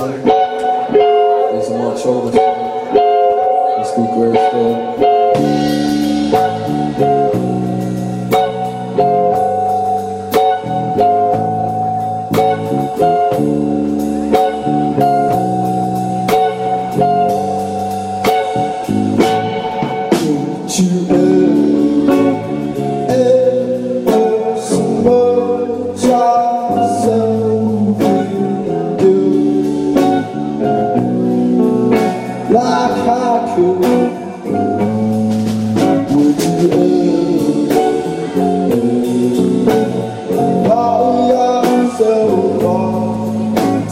Let's be great still. you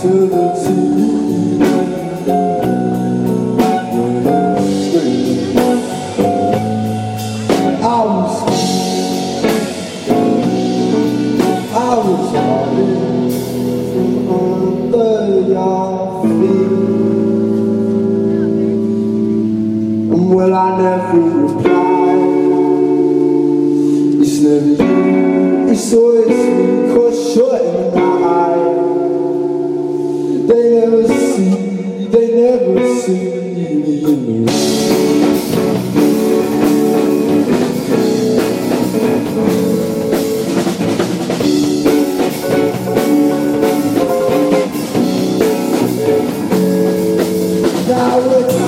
to the Well, I never replied. It's never you, it's always me, cause shut in my eye. They never see, they never see me in the rain. Now we're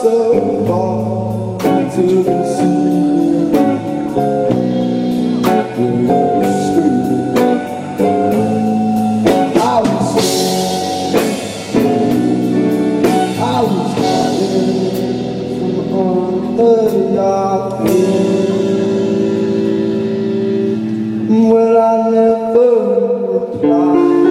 so far to the sea. When you're screaming, I was scared. I was hiding from under the darkness. Well, I never replied.